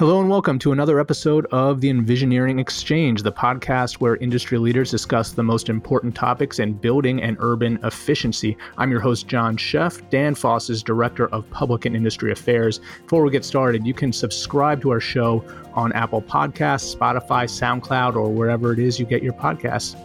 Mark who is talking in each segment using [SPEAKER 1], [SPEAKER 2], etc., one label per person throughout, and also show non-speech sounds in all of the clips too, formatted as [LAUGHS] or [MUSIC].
[SPEAKER 1] Hello and welcome to another episode of the Envisioneering Exchange, the podcast where industry leaders discuss the most important topics in building and urban efficiency. I'm your host, John Sheff. Danfoss is Director of Public and Industry Affairs. Before we get started, you can subscribe to our show on Apple Podcasts, Spotify, SoundCloud, or wherever it is you get your podcasts.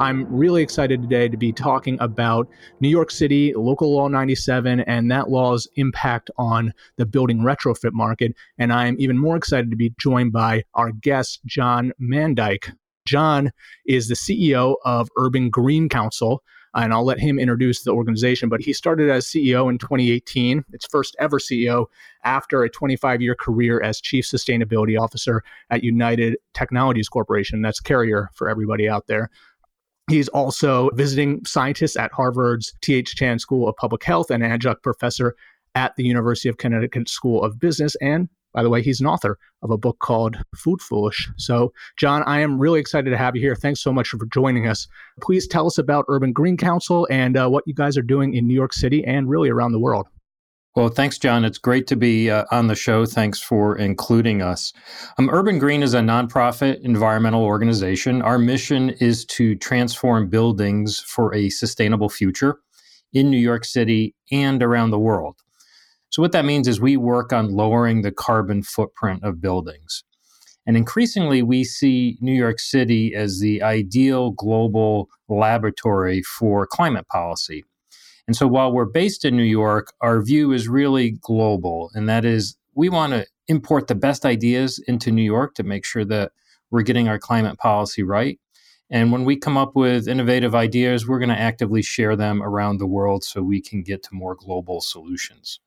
[SPEAKER 1] I'm really excited today to be talking about New York City Local Law 97 and that law's impact on the building retrofit market. And I'm even more excited to be joined by our guest, John Mandyck. John is the CEO of Urban Green Council, and I'll let him introduce the organization. But he started as CEO in 2018, its first ever CEO, after a 25 year career as Chief Sustainability Officer at United Technologies Corporation. That's Carrier for everybody out there. He's also visiting scientist at Harvard's T.H. Chan School of Public Health and adjunct professor at the University of Connecticut School of Business. And by the way, he's an author of a book called Food Foolish. So, John, I am really excited to have you here. Thanks so much for joining us. Please tell us about Urban Green Council and uh, what you guys are doing in New York City and really around the world.
[SPEAKER 2] Well, thanks, John. It's great to be uh, on the show. Thanks for including us. Um, Urban Green is a nonprofit environmental organization. Our mission is to transform buildings for a sustainable future in New York City and around the world. So, what that means is we work on lowering the carbon footprint of buildings. And increasingly, we see New York City as the ideal global laboratory for climate policy. And so while we're based in New York, our view is really global. And that is, we want to import the best ideas into New York to make sure that we're getting our climate policy right. And when we come up with innovative ideas, we're going to actively share them around the world so we can get to more global solutions.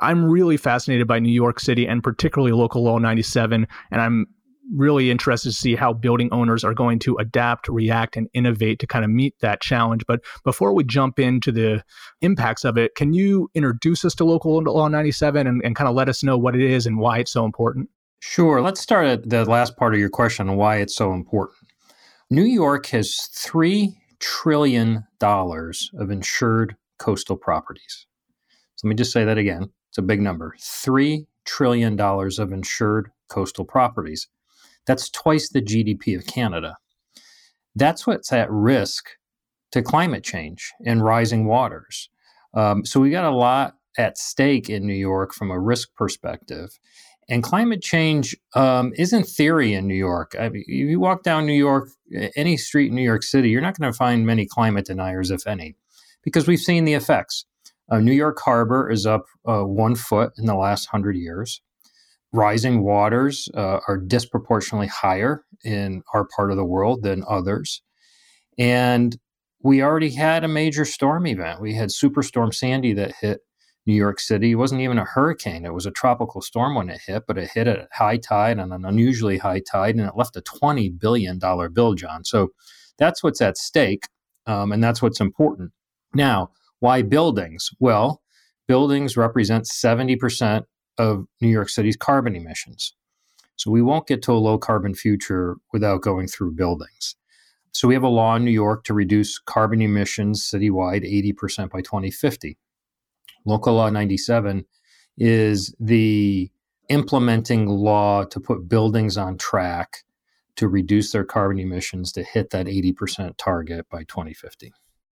[SPEAKER 1] I'm really fascinated by New York City and particularly Local Law 97. And I'm really interested to see how building owners are going to adapt, react, and innovate to kind of meet that challenge. But before we jump into the impacts of it, can you introduce us to Local Law 97 and, and kind of let us know what it is and why it's so important?
[SPEAKER 2] Sure. Let's start at the last part of your question on why it's so important. New York has $3 trillion of insured coastal properties. So let me just say that again. It's a big number. $3 trillion of insured coastal properties. That's twice the GDP of Canada. That's what's at risk to climate change and rising waters. Um, so we got a lot at stake in New York from a risk perspective. And climate change um, isn't theory in New York. I mean, if you walk down New York, any street in New York City, you're not going to find many climate deniers, if any, because we've seen the effects. Uh, New York Harbor is up uh, one foot in the last hundred years rising waters uh, are disproportionately higher in our part of the world than others. And we already had a major storm event. We had Superstorm Sandy that hit New York City. It wasn't even a hurricane, it was a tropical storm when it hit, but it hit at high tide and an unusually high tide, and it left a $20 billion bill, John. So that's what's at stake, um, and that's what's important. Now, why buildings? Well, buildings represent 70% of New York City's carbon emissions. So we won't get to a low carbon future without going through buildings. So we have a law in New York to reduce carbon emissions citywide 80% by 2050. Local Law 97 is the implementing law to put buildings on track to reduce their carbon emissions to hit that 80% target by 2050.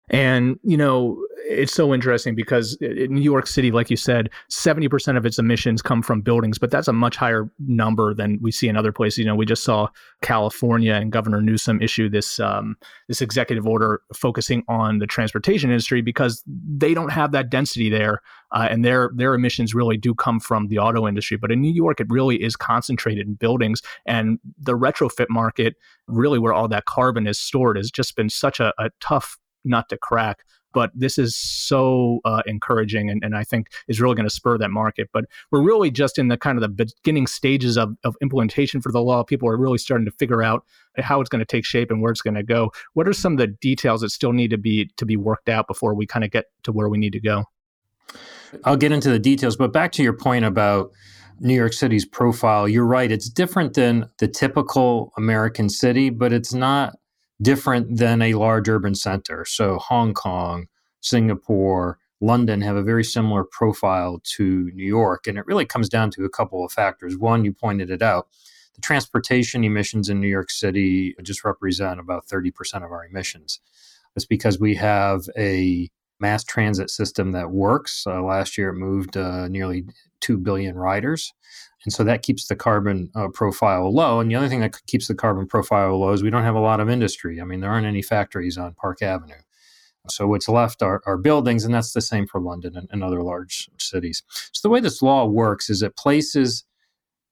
[SPEAKER 1] And, you know, it's so interesting because in New York City, like you said, 70% of its emissions come from buildings, but that's a much higher number than we see in other places. You know, we just saw California and Governor Newsom issue this um, this executive order focusing on the transportation industry because they don't have that density there, uh, and their their emissions really do come from the auto industry. But in New York, it really is concentrated in buildings, and the retrofit market, really where all that carbon is stored, has just been such a, a tough nut to crack. But this is so uh, encouraging and, and I think is really going to spur that market. But we're really just in the kind of the beginning stages of, of implementation for the law. People are really starting to figure out how it's going to take shape and where it's going to go. What are some of the details that still need to be to be worked out before we kind of get to where we need to go?
[SPEAKER 2] I'll get into the details, but back to your point about New York City's profile, you're right. It's different than the typical American city, but it's not different than a large urban center. So Hong Kong, Singapore, London have a very similar profile to New York. And it really comes down to a couple of factors. One, you pointed it out. The transportation emissions in New York City just represent about 30% of our emissions. It's because we have a mass transit system that works. Uh, last year, it moved uh, nearly 2 billion riders. And so that keeps the carbon uh, profile low. And the other thing that keeps the carbon profile low is we don't have a lot of industry. I mean, there aren't any factories on Park Avenue. So what's left are, are buildings, and that's the same for London and, and other large cities. So the way this law works is it places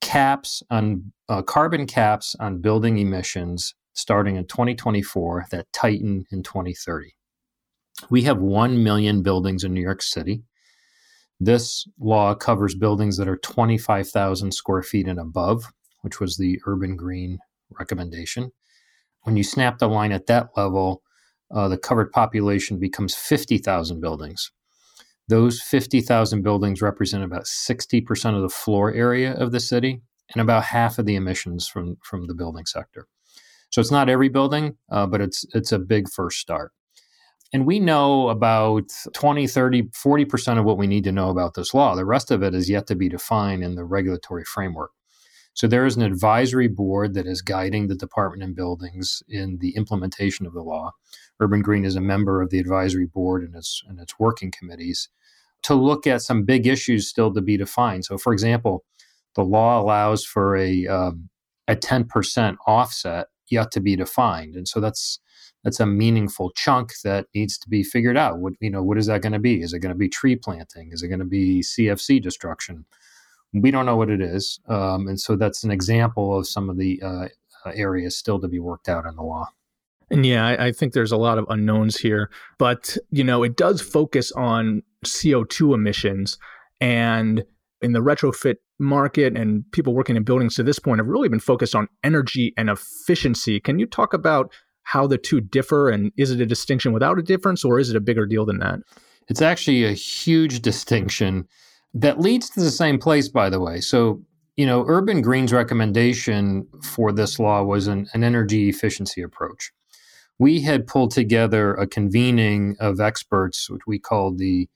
[SPEAKER 2] caps on uh, carbon caps on building emissions starting in 2024 that tighten in 2030. We have 1 million buildings in New York City. This law covers buildings that are 25,000 square feet and above, which was the urban green recommendation. When you snap the line at that level, uh, the covered population becomes 50,000 buildings. Those 50,000 buildings represent about 60% of the floor area of the city and about half of the emissions from, from the building sector. So it's not every building, uh, but it's it's a big first start. And we know about 20, 30, 40% of what we need to know about this law. The rest of it is yet to be defined in the regulatory framework. So there is an advisory board that is guiding the department and buildings in the implementation of the law. Urban Green is a member of the advisory board and its and its working committees to look at some big issues still to be defined. So, for example, the law allows for a um, a 10% offset yet to be defined, and so that's that's a meaningful chunk that needs to be figured out. What you know, what is that going to be? Is it going to be tree planting? Is it going to be CFC destruction? We don't know what it is, um, and so that's an example of some of the uh, areas still to be worked out in the law.
[SPEAKER 1] And yeah, I, I, think there's a lot of unknowns here, but you know, it does focus on CO2 emissions and in the retrofit market and people working in buildings to this point have really been focused on energy and efficiency. Can you talk about how the two differ and is it a distinction without a difference or is it a bigger deal than that?
[SPEAKER 2] It's actually a huge distinction that leads to the same place, by the way. So, you know, Urban Green's recommendation for this law was an, an energy efficiency approach. We had pulled together a convening of experts, which we called the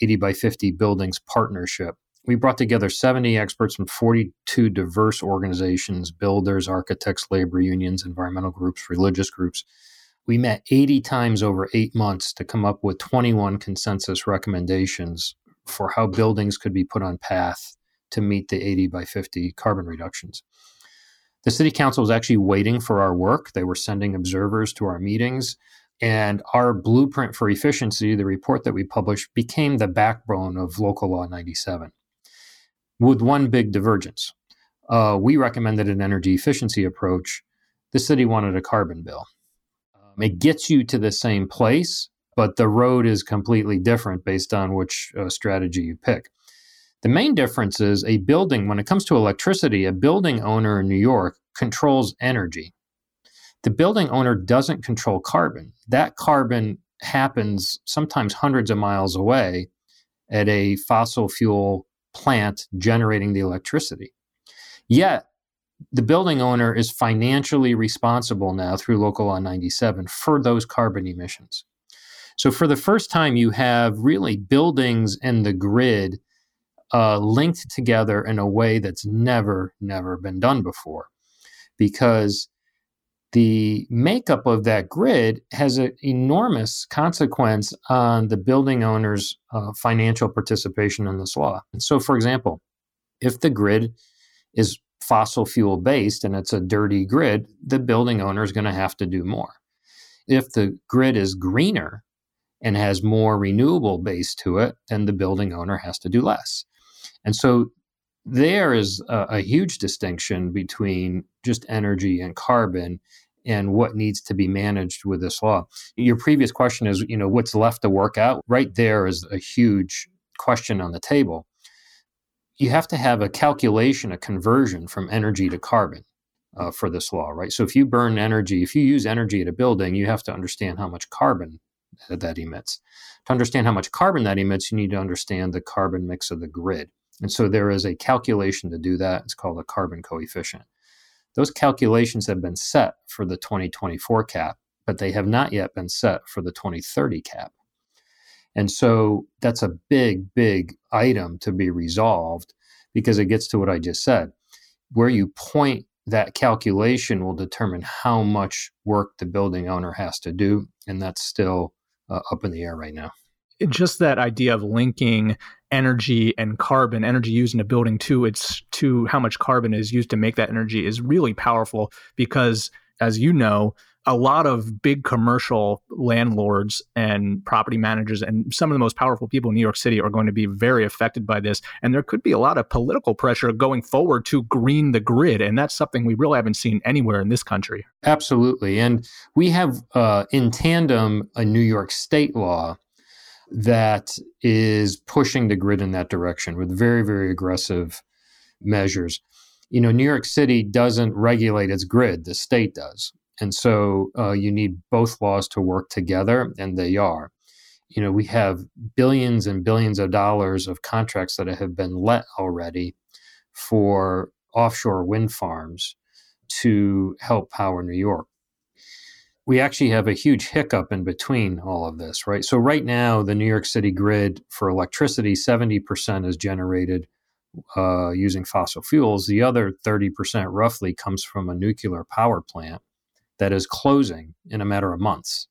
[SPEAKER 2] 80 by 50 Buildings Partnership. We brought together 70 experts from 42 diverse organizations builders, architects, labor unions, environmental groups, religious groups. We met 80 times over eight months to come up with 21 consensus recommendations for how buildings could be put on path to meet the 80 by 50 carbon reductions. The city council was actually waiting for our work. They were sending observers to our meetings. And our blueprint for efficiency, the report that we published, became the backbone of Local Law 97 with one big divergence. Uh, we recommended an energy efficiency approach. The city wanted a carbon bill. Um, it gets you to the same place, but the road is completely different based on which uh, strategy you pick. The main difference is a building, when it comes to electricity, a building owner in New York controls energy. The building owner doesn't control carbon. That carbon happens sometimes hundreds of miles away at a fossil fuel plant generating the electricity. Yet, the building owner is financially responsible now through Local Law 97 for those carbon emissions. So, for the first time, you have really buildings and the grid uh, linked together in a way that's never, never been done before. Because the makeup of that grid has an enormous consequence on the building owner's uh, financial participation in this law. And so, for example, if the grid is fossil fuel based and it's a dirty grid, the building owner is going to have to do more. If the grid is greener and has more renewable base to it, then the building owner has to do less. And so there is a, a, huge distinction between just energy and carbon and what needs to be managed with this law. Your previous question is, you know, what's left to work out? Right there is a huge question on the table. You have to have a calculation, a conversion from energy to carbon. Uh, for this law, right? So if you burn energy, if you use energy at a building, you have to understand how much carbon that emits. To understand how much carbon that emits, you need to understand the carbon mix of the grid. And so there is a calculation to do that. It's called a carbon coefficient. Those calculations have been set for the 2024 cap, but they have not yet been set for the 2030 cap. And so that's a big, big item to be resolved because it gets to what I just said. Where you point that calculation will determine how much work the building owner has to do. And that's still uh, up in the air right now.
[SPEAKER 1] Just that idea of linking energy and carbon, energy used in a building to its to how much carbon is used to make that energy is really powerful because as you know, a lot of big commercial landlords and property managers and some of the most powerful people in New York City are going to be very affected by this. And there could be a lot of political pressure going forward to green the grid. And that's something we really haven't seen anywhere in this country.
[SPEAKER 2] Absolutely. And we have uh, in tandem a New York state law that is pushing the grid in that direction with very, very aggressive measures. You know, New York City doesn't regulate its grid, the state does. And so uh, you need both laws to work together, and they are. You know, we have billions and billions of dollars of contracts that have been let already for offshore wind farms to help power New York. We actually have a huge hiccup in between all of this, right? So, right now, the New York City grid for electricity, 70% is generated uh, using fossil fuels. The other 30% roughly comes from a nuclear power plant that is closing in a matter of months.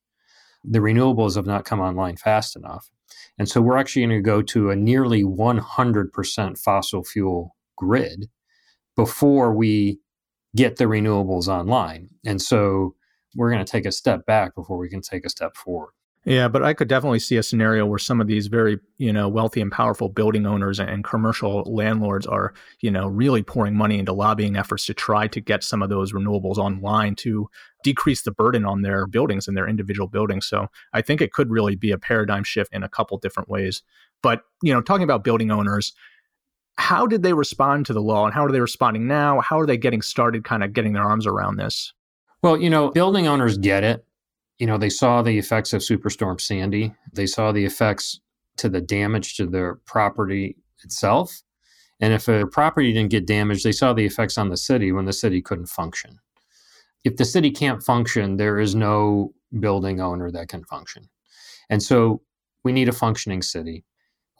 [SPEAKER 2] The renewables have not come online fast enough. And so we're actually going to go to a nearly 100% fossil fuel grid before we get the renewables online. And so we're going to take a step back before we can take a step forward.
[SPEAKER 1] Yeah, but I could definitely see a scenario where some of these very, you know, wealthy and powerful building owners and commercial landlords are, you know, really pouring money into lobbying efforts to try to get some of those renewables online to decrease the burden on their buildings and their individual buildings. So I think it could really be a paradigm shift in a couple different ways. But, you know, talking about building owners, how did they respond to the law and how are they responding now? How are they getting started kind of getting their arms around this?
[SPEAKER 2] Well, you know, building owners get it you know, they saw the effects of Superstorm Sandy. They saw the effects to the damage to their property itself. And if a property didn't get damaged, they saw the effects on the city when the city couldn't function. If the city can't function, there is no building owner that can function. And so we need a functioning city.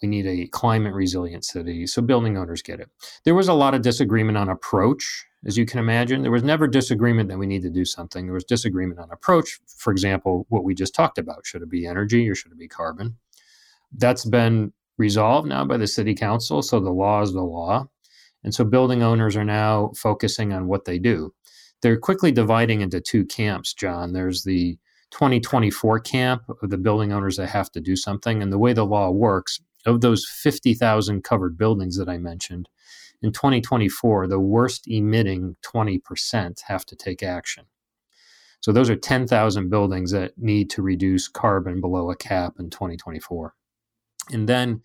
[SPEAKER 2] We need a climate resilient city. So building owners get it. There was a lot of disagreement on approach as you can imagine. There was never disagreement that we need to do something. There was disagreement on approach. For example, what we just talked about should it be energy or should it be carbon? That's been resolved now by the city council. So the law is the law. And so building owners are now focusing on what they do. They're quickly dividing into two camps, John. There's the 2024 camp of the building owners that have to do something. And the way the law works, of those 50,000 covered buildings that I mentioned, in 2024, the worst emitting 20% have to take action. So those are 10,000 buildings that need to reduce carbon below a cap in 2024. And then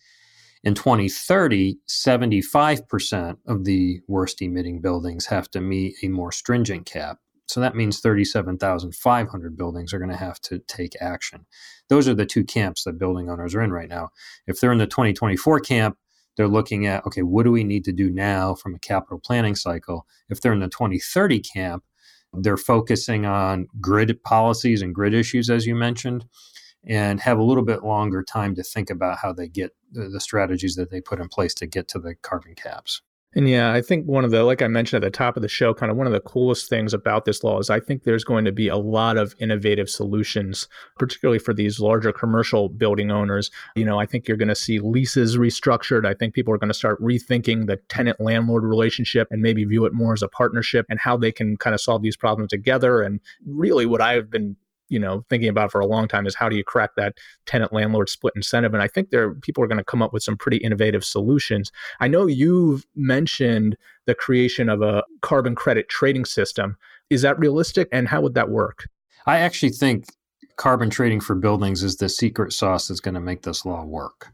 [SPEAKER 2] in 2030, 75% of the worst emitting buildings have to meet a more stringent cap. So that means 37,500 buildings are going to have to take action. Those are the two camps that building owners are in right now. If they're in the 2024 camp, they're looking at okay what do we need to do now from a capital planning cycle if they're in the 2030 camp they're focusing on grid policies and grid issues as you mentioned and have a little bit longer time to think about how they get the, strategies that they put in place to get to the carbon caps
[SPEAKER 1] and yeah, I think one of the, like I mentioned at the top of the show, kind of one of the coolest things about this law is I think there's going to be a lot of innovative solutions, particularly for these larger commercial building owners. You know, I think you're going to see leases restructured. I think people are going to start rethinking the tenant landlord relationship and maybe view it more as a partnership and how they can kind of solve these problems together. And really, what I've been you know thinking about for a long time is how do you crack that tenant landlord split incentive? And i think there people are going to come up with some pretty innovative solutions. I know you've mentioned the creation of a carbon credit trading system. Is that realistic and how would that work?
[SPEAKER 2] I actually think carbon trading for buildings is the secret sauce that's going to make this law work.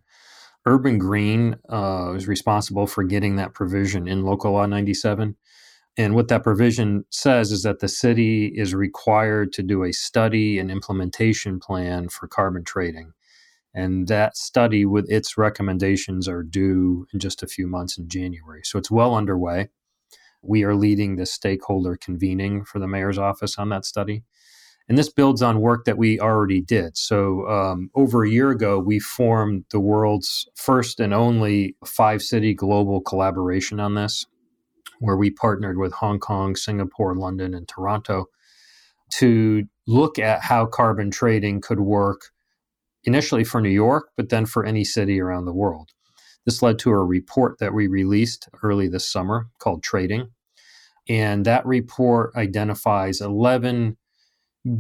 [SPEAKER 2] Urban green uh, is responsible for getting that provision in local law 97 and what that provision says is that the city is required to do a study and implementation plan for carbon trading. And that study with its recommendations are due in just a few months in January. So it's well underway. We are leading the stakeholder convening for the mayor's office on that study. And this builds on work that we already did. So, um, over a year ago, we formed the world's first and only five city global collaboration on this, where we partnered with Hong Kong, Singapore, London, and Toronto to look at how carbon trading could work initially for New York, but then for any city around the world. This led to a report that we released early this summer called Trading. And that report identifies 11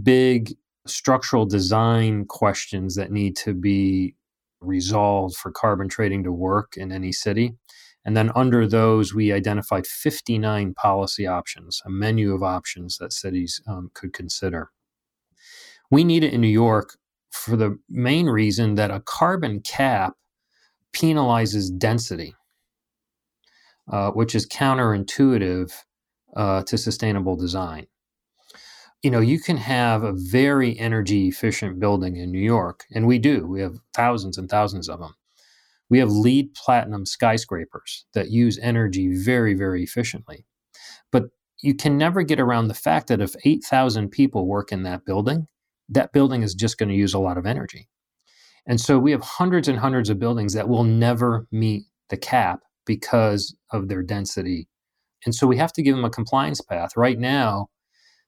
[SPEAKER 2] big structural design questions that need to be resolved for carbon trading to work in any city. And then under those, we identified 59 policy options, a menu of options that cities um, could consider. We need it in New York for the main reason that a carbon cap penalizes density, uh, which is counterintuitive uh, to sustainable design. You know, you can have a very energy efficient building in New York, and we do. We have thousands and thousands of them. We have LEED platinum skyscrapers that use energy very, very efficiently. But you can never get around the fact that if 8,000 people work in that building, that building is just going to use a lot of energy. And so we have hundreds and hundreds of buildings that will never meet the cap because of their density. And so we have to give them a compliance path. Right now,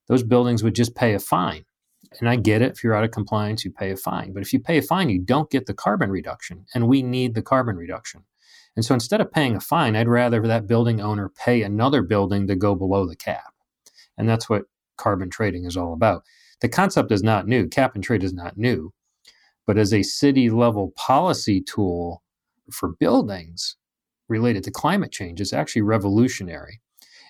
[SPEAKER 2] those buildings would just pay a fine. And I get it. If you're out of compliance, you pay a fine. But if you pay a fine, you don't get the carbon reduction. And we need the carbon reduction. And so instead of paying a fine, I'd rather that building owner pay another building to go below the cap. And that's what carbon trading is all about. The concept is not new, cap and trade is not new. But as a city level policy tool for buildings related to climate change, it's actually revolutionary.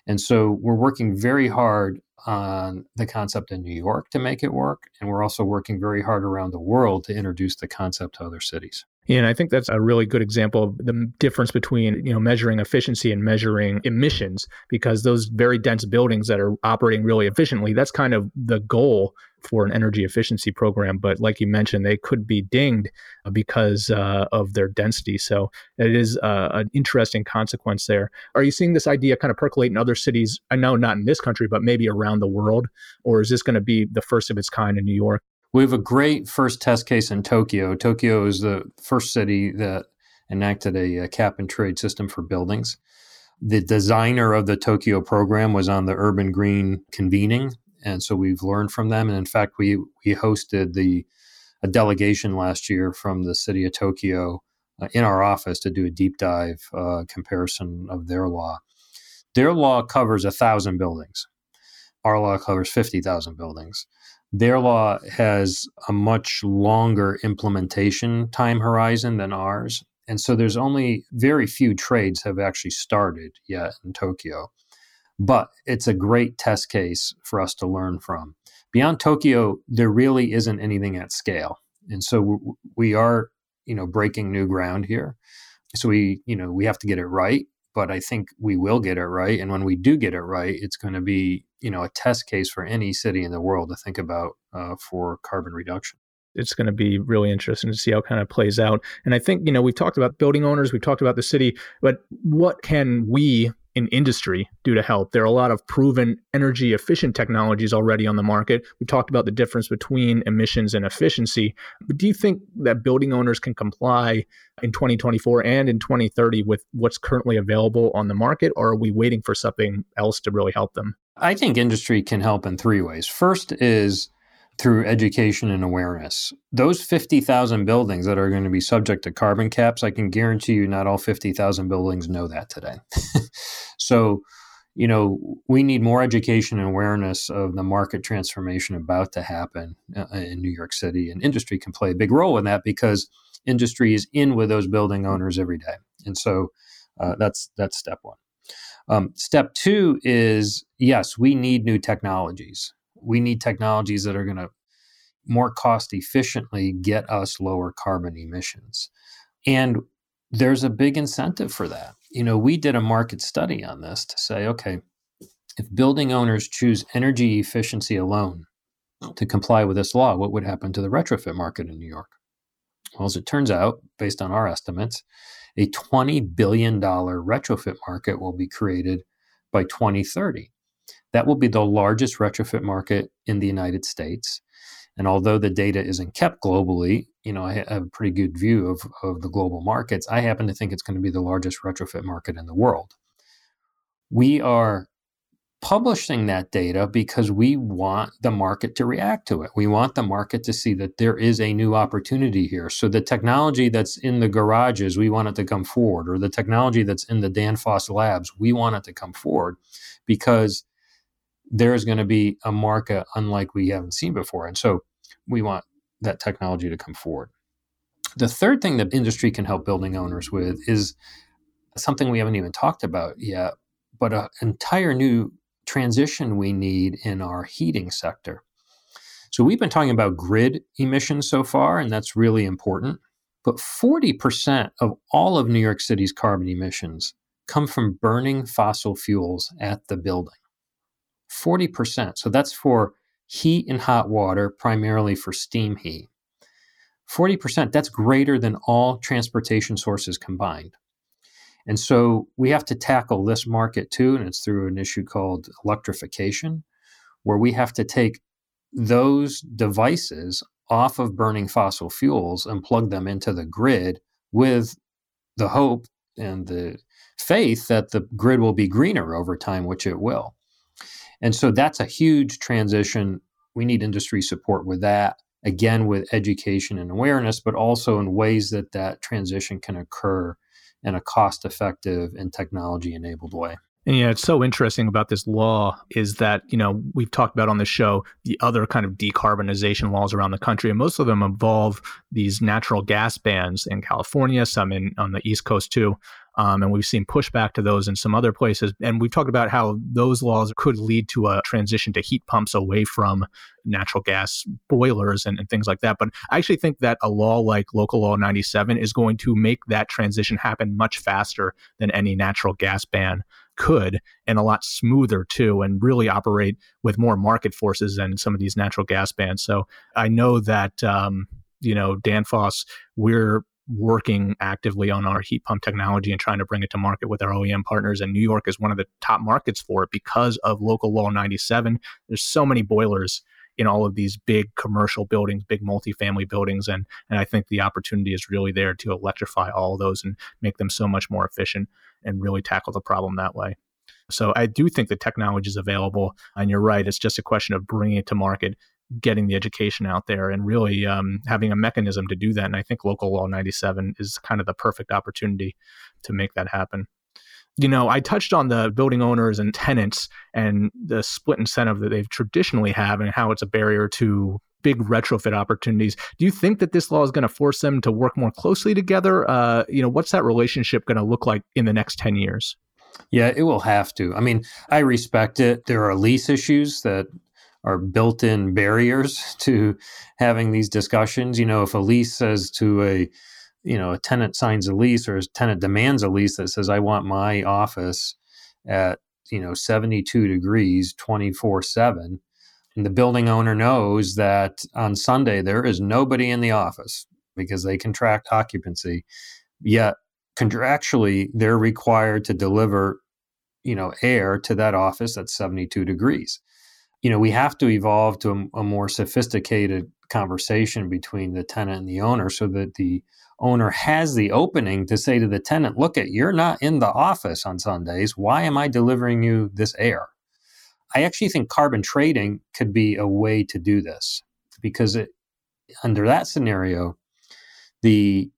[SPEAKER 2] And so we're working very hard on the concept in New York to make it work. And we're also working very hard around the world to introduce the concept to other cities.
[SPEAKER 1] And I think that's a really good example of the difference between you know measuring efficiency and measuring emissions because those very dense buildings that are operating really efficiently that's kind of the goal for an energy efficiency program. But like you mentioned they could be dinged because uh, of their density. So it is uh, an interesting consequence there. Are you seeing this idea kind of percolate in other cities? I know not in this country but maybe around the world. Or is this going to be the first of its kind in new york
[SPEAKER 2] we have a great first test case in Tokyo. Tokyo is the first city that enacted a, a cap and trade system for buildings. The designer of the Tokyo program was on the Urban Green convening, and so we've learned from them. And in fact, we we hosted the a delegation last year from the city of Tokyo uh, in our office to do a deep dive uh, comparison of their law. Their law covers a thousand buildings. Our law covers fifty thousand buildings. Their law has a much longer implementation time horizon than ours. And so there's only very few trades have actually started yet in Tokyo. But it's a great test case for us to learn from. Beyond Tokyo, there really isn't anything at scale. And so we are, you know, breaking new ground here. So we, you know, we have to get it right but I think we will get it right. And when we do get it right, it's going to be, you know, a test case for any city in the world to think about uh, for carbon reduction.
[SPEAKER 1] It's going to be really interesting to see how it kind of plays out. And I think, you know, we've talked about building owners, we've talked about the city, but what can we in industry do to help. There are a lot of proven energy efficient technologies already on the market. We talked about the difference between emissions and efficiency. But do you think that building owners can comply in 2024 and in 2030 with what's currently available on the market, or are we waiting for something else to really help them?
[SPEAKER 2] I think industry can help in three ways. First is through education and awareness. Those 50,000 buildings that are going to be subject to carbon caps, I can guarantee you not all 50,000 buildings know that today. [LAUGHS] so, you know, we need more education and awareness of the market transformation about to happen uh, in New York City. And industry can play a big role in that because industry is in with those building owners every day. And so uh, that's that's step one. Um, step two is yes, we need new technologies we need technologies that are going to more cost efficiently get us lower carbon emissions. And there's a big incentive for that. You know, we did a market study on this to say, okay, if building owners choose energy efficiency alone to comply with this law, what would happen to the retrofit market in New York? Well, as it turns out, based on our estimates, a $20 billion retrofit market will be created by 2030 That will be the largest retrofit market in the United States. And although the data isn't kept globally, you know, I have a pretty good view of, of the global markets. I happen to think it's going to be the largest retrofit market in the world. We are publishing that data because we want the market to react to it. We want the market to see that there is a new opportunity here. So the technology that's in the garages, we want it to come forward, or the technology that's in the Danfoss labs, we want it to come forward because there's going to be a market unlike we haven't seen before. And so we want that technology to come forward. The third thing that industry can help building owners with is something we haven't even talked about yet, but an entire new transition we need in our heating sector. So we've been talking about grid emissions so far, and that's really important. But 40% of all of New York City's carbon emissions come from burning fossil fuels at the building. 40%. So that's for heat and hot water, primarily for steam heat. 40%, that's greater than all transportation sources combined. And so we have to tackle this market too, and it's through an issue called electrification, where we have to take those devices off of burning fossil fuels and plug them into the grid with the hope and the faith that the grid will be greener over time, which it will. And so that's a huge transition. We need industry support with that, again, with education and awareness, but also in ways that that transition can occur in a cost effective and technology enabled way.
[SPEAKER 1] And yeah, it's so interesting about this law is that, you know, we've talked about on the show the other kind of decarbonization laws around the country, and most of them involve these natural gas bans in California, some in on the East Coast too. Um, and we've seen pushback to those in some other places. And we've talked about how those laws could lead to a transition to heat pumps away from natural gas boilers and, and things like that. But I actually think that a law like Local Law 97 is going to make that transition happen much faster than any natural gas ban could and a lot smoother too and really operate with more market forces than some of these natural gas bans so i know that um, you know danfoss we're working actively on our heat pump technology and trying to bring it to market with our OEM partners. And New York is one of the top markets for it because of local law 97. There's so many boilers in all of these big commercial buildings, big multifamily buildings. And, and I think the opportunity is really there to electrify all those and make them so much more efficient and really tackle the problem that way. So I do think the technology is available. And you're right, it's just a question of bringing it to market getting the education out there and really um, having a mechanism to do that. And I think Local Law 97 is kind of the perfect opportunity to make that happen. You know, I touched on the building owners and tenants and the split incentive that they've traditionally have and how it's a barrier to big retrofit opportunities. Do you think that this law is going to force them to work more closely together? Uh, you know, what's that relationship going to look like in the next 10 years?
[SPEAKER 2] Yeah, it will have to. I mean, I respect it. There are lease issues that are built-in barriers [LAUGHS] to having these discussions. You know, if a lease says to a you know a tenant signs a lease or a tenant demands a lease that says I want my office at you know 72 degrees 24 7 and the building owner knows that on Sunday there is nobody in the office because they contract occupancy yet contractually they're required to deliver you know air to that office at 72 degrees you know, we have to evolve to a, a, more sophisticated conversation between the tenant and the owner so that the owner has the opening to say to the tenant, look at you're not in the office on Sundays. Why am I delivering you this air? I actually think carbon trading could be a way to do this because it, under that scenario, the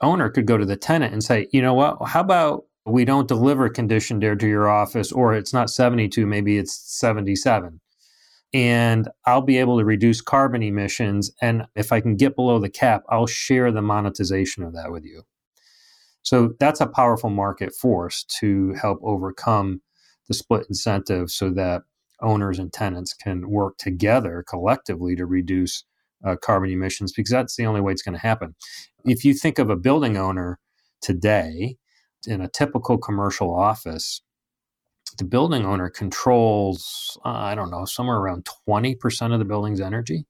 [SPEAKER 2] owner could go to the tenant and say, you know what, how about we don't deliver conditioned air to your office or it's not 72, maybe it's 77 and I'll be able to reduce carbon emissions. And if I can get below the cap, I'll share the monetization of that with you. So that's a powerful market force to help overcome the split incentive so that owners and tenants can work together collectively to reduce uh, carbon emissions because that's the only way it's going to happen. If you think of a building owner today in a typical commercial office, the building owner controls, uh, I don't know, somewhere around 20% of the building's energy.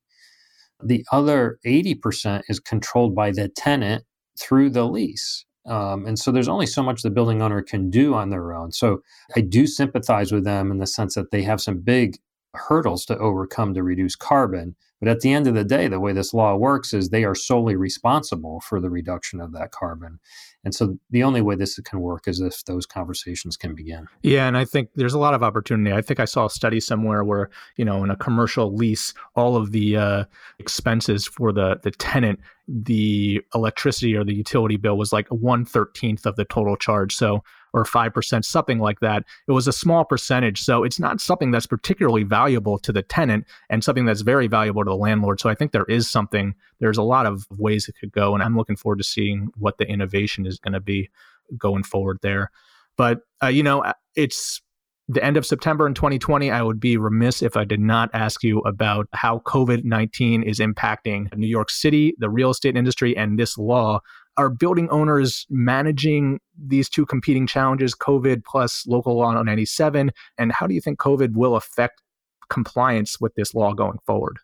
[SPEAKER 2] The other 80% is controlled by the tenant through the lease. Um, and so there's only so much the building owner can do on their own. So I do sympathize with them in the sense that they have some big hurdles to overcome to reduce carbon. But at the end of the day, the way this law works is they are solely responsible for the reduction of that carbon. And so the only way this can work is if those conversations can begin.
[SPEAKER 1] Yeah, and I think there's a lot of opportunity. I think I saw a study somewhere where, you know, in a commercial lease, all of the uh, expenses for the the tenant, the electricity or the utility bill was like one thirteenth of the total charge. So or 5%, something like that. It was a small percentage. So it's not something that's particularly valuable to the tenant and something that's very valuable to the landlord. So I think there is something, there's a lot of ways it could go. And I'm looking forward to seeing what the innovation is going to be going forward there. But, uh, you know, uh, it's the end of September in 2020, I would be remiss if I did not ask you about how COVID 19 is impacting New York City, the real estate industry, and this law are building owners managing these two competing challenges, COVID plus local law 97? And how do you think COVID will affect compliance with this law going forward?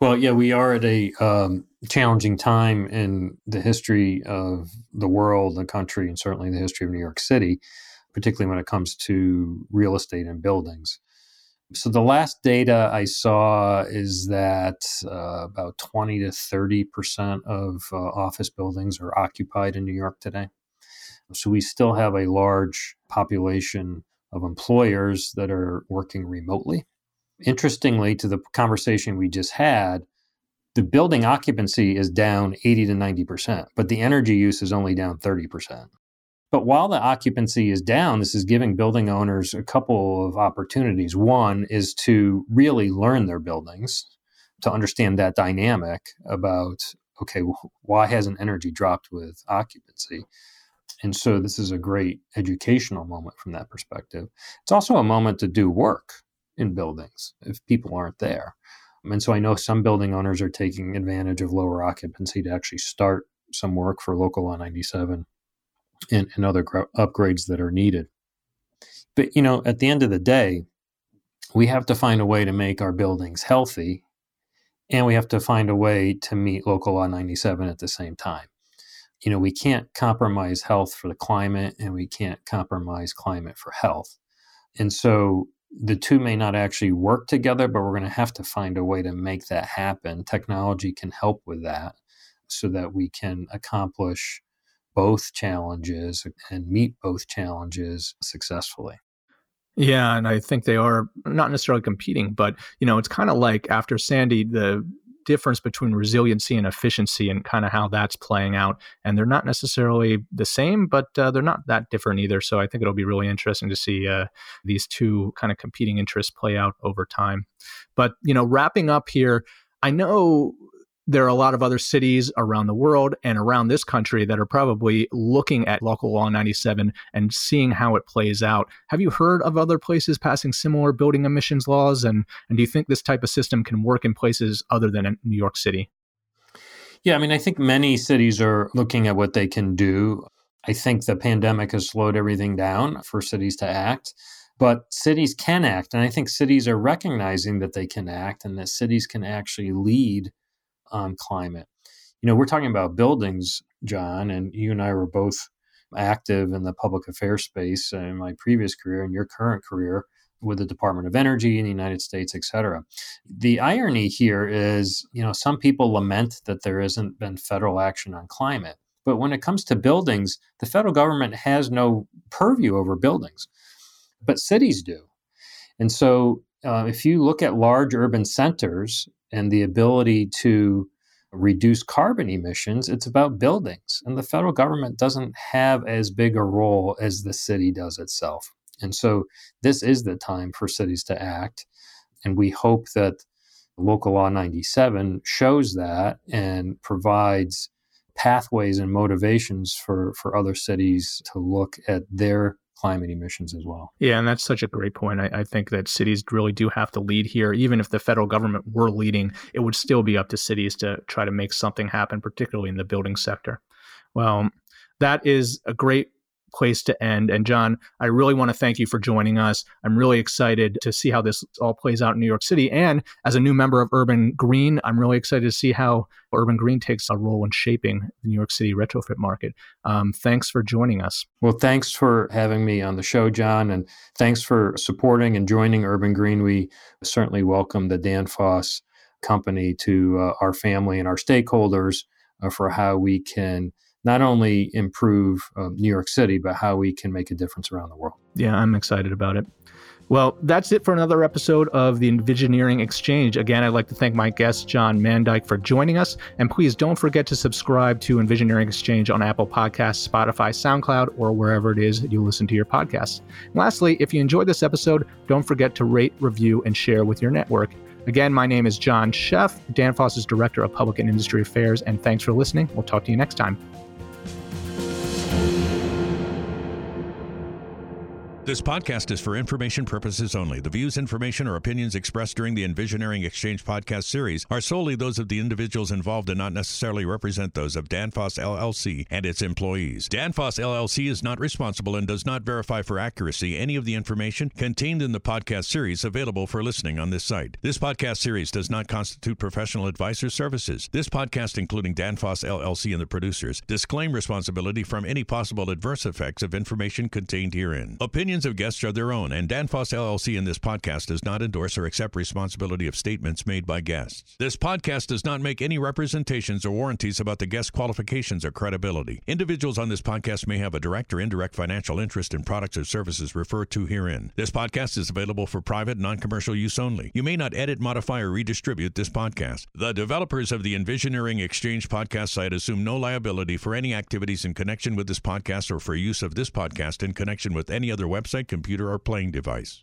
[SPEAKER 2] Well, yeah, we are at a um, challenging time in the history of the world, the country, and certainly the history of New York City, particularly when it comes to real estate and buildings. So the last data I saw is that uh, about 20 to 30 percent of uh, office buildings are occupied in New York today. So we still have a large population of employers that are working remotely. Interestingly, to the conversation we just had, the building occupancy is down 80 to 90 percent, but the energy use is only down 30 percent. But while the occupancy is down, this is giving building owners a couple of opportunities. One is to really learn their buildings, to understand that dynamic about, okay, why hasn't energy dropped with occupancy? And so this is a great educational moment from that perspective. It's also a moment to do work in buildings if people aren't there. And so I know some building owners are taking advantage of lower occupancy to actually start some work for local law 97 and, and other gr- upgrades that are needed. But, you know, at the end of the day, we have to find a way to make our buildings healthy and we have to find a way to meet local law 97 at the same time. You know, we can't compromise health for the climate and we can't compromise climate for health. And so the two may not actually work together, but we're going to have to find a way to make that happen. Technology can help with that so that we can accomplish both challenges and meet both challenges successfully.
[SPEAKER 1] Yeah, and I think they are not necessarily competing, but you know, it's kind of like after Sandy, the difference between resiliency and efficiency and kind of how that's playing out. And they're not necessarily the same, but uh, they're not that different either. So I think it'll be really interesting to see uh, these two kind of competing interests play out over time. But, you know, wrapping up here, I know there are a lot of other cities around the world and around this country that are probably looking at local law 97 and seeing how it plays out. Have you heard of other places passing similar building emissions laws? And, and do you think this type of system can work in places other than New York City?
[SPEAKER 2] Yeah, I mean, I think many cities are looking at what they can do. I think the pandemic has slowed everything down for cities to act but cities can act and i think cities are recognizing that they can act and that cities can actually lead on climate. You know, we're talking about buildings, John, and you and I were both active in the public affairs space in my previous career and your current career with the Department of Energy in the United States, et cetera. The irony here is, you know, some people lament that there hasn't been federal action on climate. But when it comes to buildings, the federal government has no purview over buildings, but cities do. And so uh, if you look at large urban centers and the ability to reduce carbon emissions, it's about buildings. And the federal government doesn't have as big a role as the city does itself. And so this is the time for cities to act. And we hope that Local Law 97 shows that and provides pathways and motivations for, for other cities to look at their climate emissions as well.
[SPEAKER 1] Yeah, and that's such a great point. I, I, think that cities really do have to lead here. Even if the federal government were leading, it would still be up to cities to try to make something happen, particularly in the building sector. Well, that is a great place to end. And John, I really want to thank you for joining us. I'm really excited to see how this all plays out in New York City. And as a new member of Urban Green, I'm really excited to see how Urban Green takes a role in shaping the New York City retrofit market. Um, thanks for joining us.
[SPEAKER 2] Well, thanks for having me on the show, John, and thanks for supporting and joining Urban Green. We certainly welcome the Danfoss company to uh, our family and our stakeholders uh, for how we can not only improve uh, New York City, but how we can make a difference around the world.
[SPEAKER 1] Yeah, I'm excited about it. Well, that's it for another episode of the Envisioneering Exchange. Again, I'd like to thank my guest, John Mandyck, for joining us. And please don't forget to subscribe to Envisioneering Exchange on Apple Podcasts, Spotify, SoundCloud, or wherever it is you listen to your podcasts. And lastly, if you enjoyed this episode, don't forget to rate, review, and share with your network. Again, my name is John Sheff, Danfoss's Director of Public and Industry Affairs, and thanks for listening. We'll talk to you next time.
[SPEAKER 3] This podcast is for information purposes only. The views, information, or opinions expressed during the Envisioneering Exchange podcast series are solely those of the individuals involved and not necessarily represent those of Danfoss LLC and its employees. Danfoss LLC is not responsible and does not verify for accuracy any of the information contained in the podcast series available for listening on this site. This podcast series does not constitute professional advice or services. This podcast, including Danfoss LLC and the producers, disclaim responsibility from any possible adverse effects of information contained herein. Opinions opinions of guests are their own, and Danfoss LLC in this podcast does not endorse or accept responsibility of statements made by guests. This podcast does not make any representations or warranties about the guest qualifications or credibility. Individuals on this podcast may have a direct or indirect financial interest in products or services referred to herein. This podcast is available for private, non commercial use only. You may not edit, modify, or redistribute this podcast. The developers of the Envisioneering Exchange podcast site assume no liability for any activities in connection with this podcast or for use of this podcast in connection with any other website website, computer, or playing device.